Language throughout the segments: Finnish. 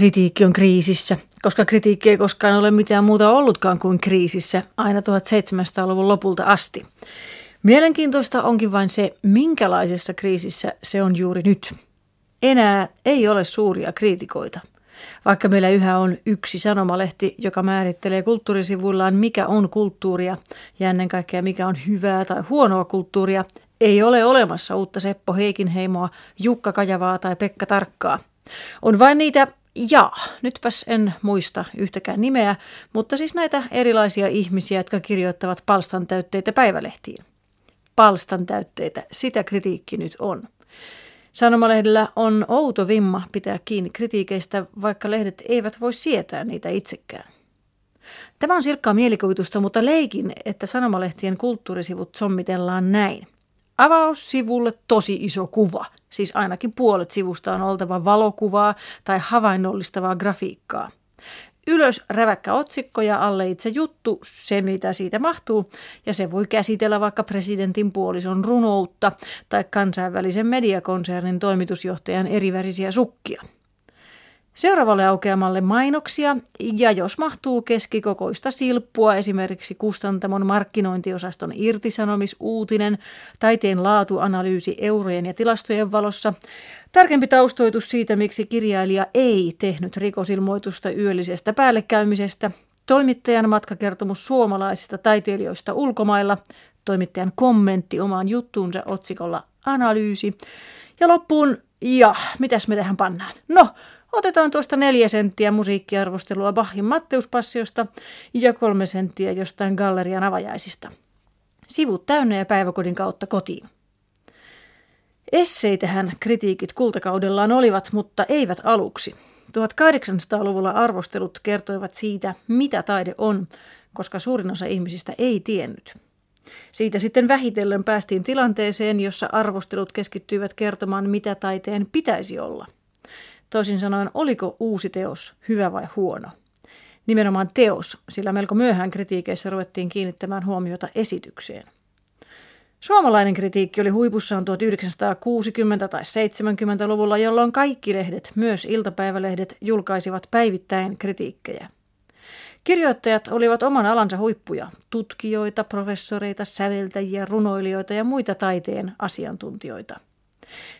kritiikki on kriisissä, koska kritiikki ei koskaan ole mitään muuta ollutkaan kuin kriisissä aina 1700-luvun lopulta asti. Mielenkiintoista onkin vain se, minkälaisessa kriisissä se on juuri nyt. Enää ei ole suuria kriitikoita. Vaikka meillä yhä on yksi sanomalehti, joka määrittelee kulttuurisivuillaan, mikä on kulttuuria ja ennen kaikkea mikä on hyvää tai huonoa kulttuuria, ei ole olemassa uutta Seppo Heikinheimoa, Jukka Kajavaa tai Pekka Tarkkaa. On vain niitä ja, nytpäs en muista yhtäkään nimeä, mutta siis näitä erilaisia ihmisiä, jotka kirjoittavat palstan täytteitä päivälehtiin. Palstan täytteitä, sitä kritiikki nyt on. Sanomalehdellä on outo vimma pitää kiinni kritiikeistä, vaikka lehdet eivät voi sietää niitä itsekään. Tämä on silkkaa mielikuvitusta, mutta leikin, että sanomalehtien kulttuurisivut sommitellaan näin. Avaussivulle tosi iso kuva, siis ainakin puolet sivusta on oltava valokuvaa tai havainnollistavaa grafiikkaa. Ylös räväkkä otsikko ja alle itse juttu, se mitä siitä mahtuu, ja se voi käsitellä vaikka presidentin puolison runoutta tai kansainvälisen mediakonsernin toimitusjohtajan erivärisiä sukkia. Seuraavalle aukeamalle mainoksia ja jos mahtuu keskikokoista silppua, esimerkiksi kustantamon markkinointiosaston irtisanomisuutinen, taiteen laatuanalyysi eurojen ja tilastojen valossa, tarkempi taustoitus siitä, miksi kirjailija ei tehnyt rikosilmoitusta yöllisestä päällekäymisestä, toimittajan matkakertomus suomalaisista taiteilijoista ulkomailla, toimittajan kommentti omaan juttuunsa otsikolla analyysi. Ja loppuun, ja mitäs me tähän pannaan? No, Otetaan tuosta neljä senttiä musiikkiarvostelua Bachin Matteuspassiosta ja kolme senttiä jostain gallerian avajaisista. Sivut täynnä ja päiväkodin kautta kotiin. Esseitähän kritiikit kultakaudellaan olivat, mutta eivät aluksi. 1800-luvulla arvostelut kertoivat siitä, mitä taide on, koska suurin osa ihmisistä ei tiennyt. Siitä sitten vähitellen päästiin tilanteeseen, jossa arvostelut keskittyivät kertomaan, mitä taiteen pitäisi olla – Toisin sanoen, oliko uusi teos hyvä vai huono? Nimenomaan teos, sillä melko myöhään kritiikeissä ruvettiin kiinnittämään huomiota esitykseen. Suomalainen kritiikki oli huipussaan 1960- tai 70-luvulla, jolloin kaikki lehdet, myös iltapäivälehdet, julkaisivat päivittäin kritiikkejä. Kirjoittajat olivat oman alansa huippuja, tutkijoita, professoreita, säveltäjiä, runoilijoita ja muita taiteen asiantuntijoita –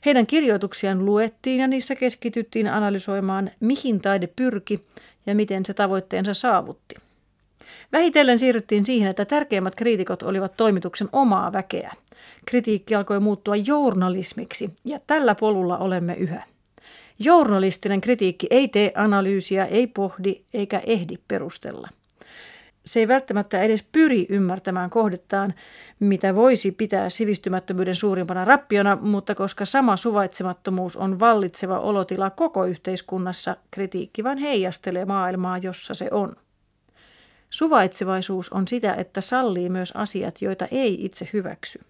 heidän kirjoituksiaan luettiin ja niissä keskityttiin analysoimaan, mihin taide pyrki ja miten se tavoitteensa saavutti. Vähitellen siirryttiin siihen, että tärkeimmät kriitikot olivat toimituksen omaa väkeä. Kritiikki alkoi muuttua journalismiksi ja tällä polulla olemme yhä. Journalistinen kritiikki ei tee analyysiä, ei pohdi eikä ehdi perustella se ei välttämättä edes pyri ymmärtämään kohdettaan, mitä voisi pitää sivistymättömyyden suurimpana rappiona, mutta koska sama suvaitsemattomuus on vallitseva olotila koko yhteiskunnassa, kritiikki vain heijastelee maailmaa, jossa se on. Suvaitsevaisuus on sitä, että sallii myös asiat, joita ei itse hyväksy.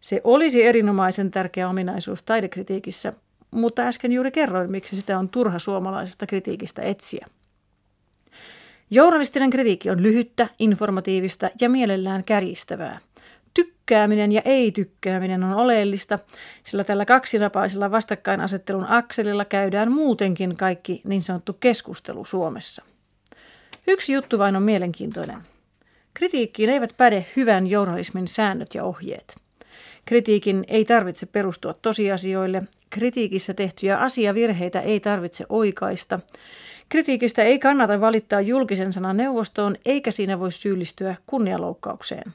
Se olisi erinomaisen tärkeä ominaisuus taidekritiikissä, mutta äsken juuri kerroin, miksi sitä on turha suomalaisesta kritiikistä etsiä. Journalistinen kritiikki on lyhyttä, informatiivista ja mielellään kärjistävää. Tykkääminen ja ei-tykkääminen on oleellista, sillä tällä kaksinapaisella vastakkainasettelun akselilla käydään muutenkin kaikki niin sanottu keskustelu Suomessa. Yksi juttu vain on mielenkiintoinen. Kritiikkiin eivät päde hyvän journalismin säännöt ja ohjeet. Kritiikin ei tarvitse perustua tosiasioille, kritiikissä tehtyjä asiavirheitä ei tarvitse oikaista, Kritiikistä ei kannata valittaa julkisen sanan neuvostoon, eikä siinä voi syyllistyä kunnialoukkaukseen.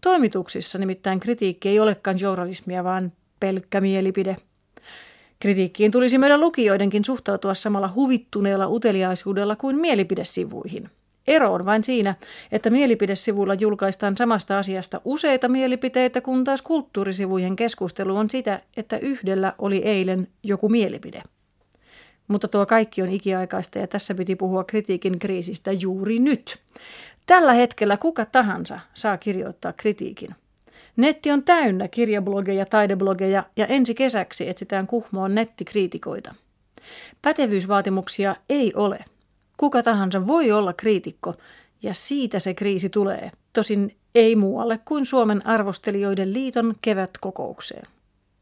Toimituksissa nimittäin kritiikki ei olekaan journalismia, vaan pelkkä mielipide. Kritiikkiin tulisi meidän lukijoidenkin suhtautua samalla huvittuneella uteliaisuudella kuin mielipidesivuihin. Ero on vain siinä, että mielipidesivuilla julkaistaan samasta asiasta useita mielipiteitä, kun taas kulttuurisivujen keskustelu on sitä, että yhdellä oli eilen joku mielipide. Mutta tuo kaikki on ikiaikaista ja tässä piti puhua kritiikin kriisistä juuri nyt. Tällä hetkellä kuka tahansa saa kirjoittaa kritiikin. Netti on täynnä kirjablogeja, taideblogeja ja ensi kesäksi etsitään kuhmoon nettikriitikoita. Pätevyysvaatimuksia ei ole. Kuka tahansa voi olla kriitikko ja siitä se kriisi tulee. Tosin ei muualle kuin Suomen arvostelijoiden liiton kevätkokoukseen.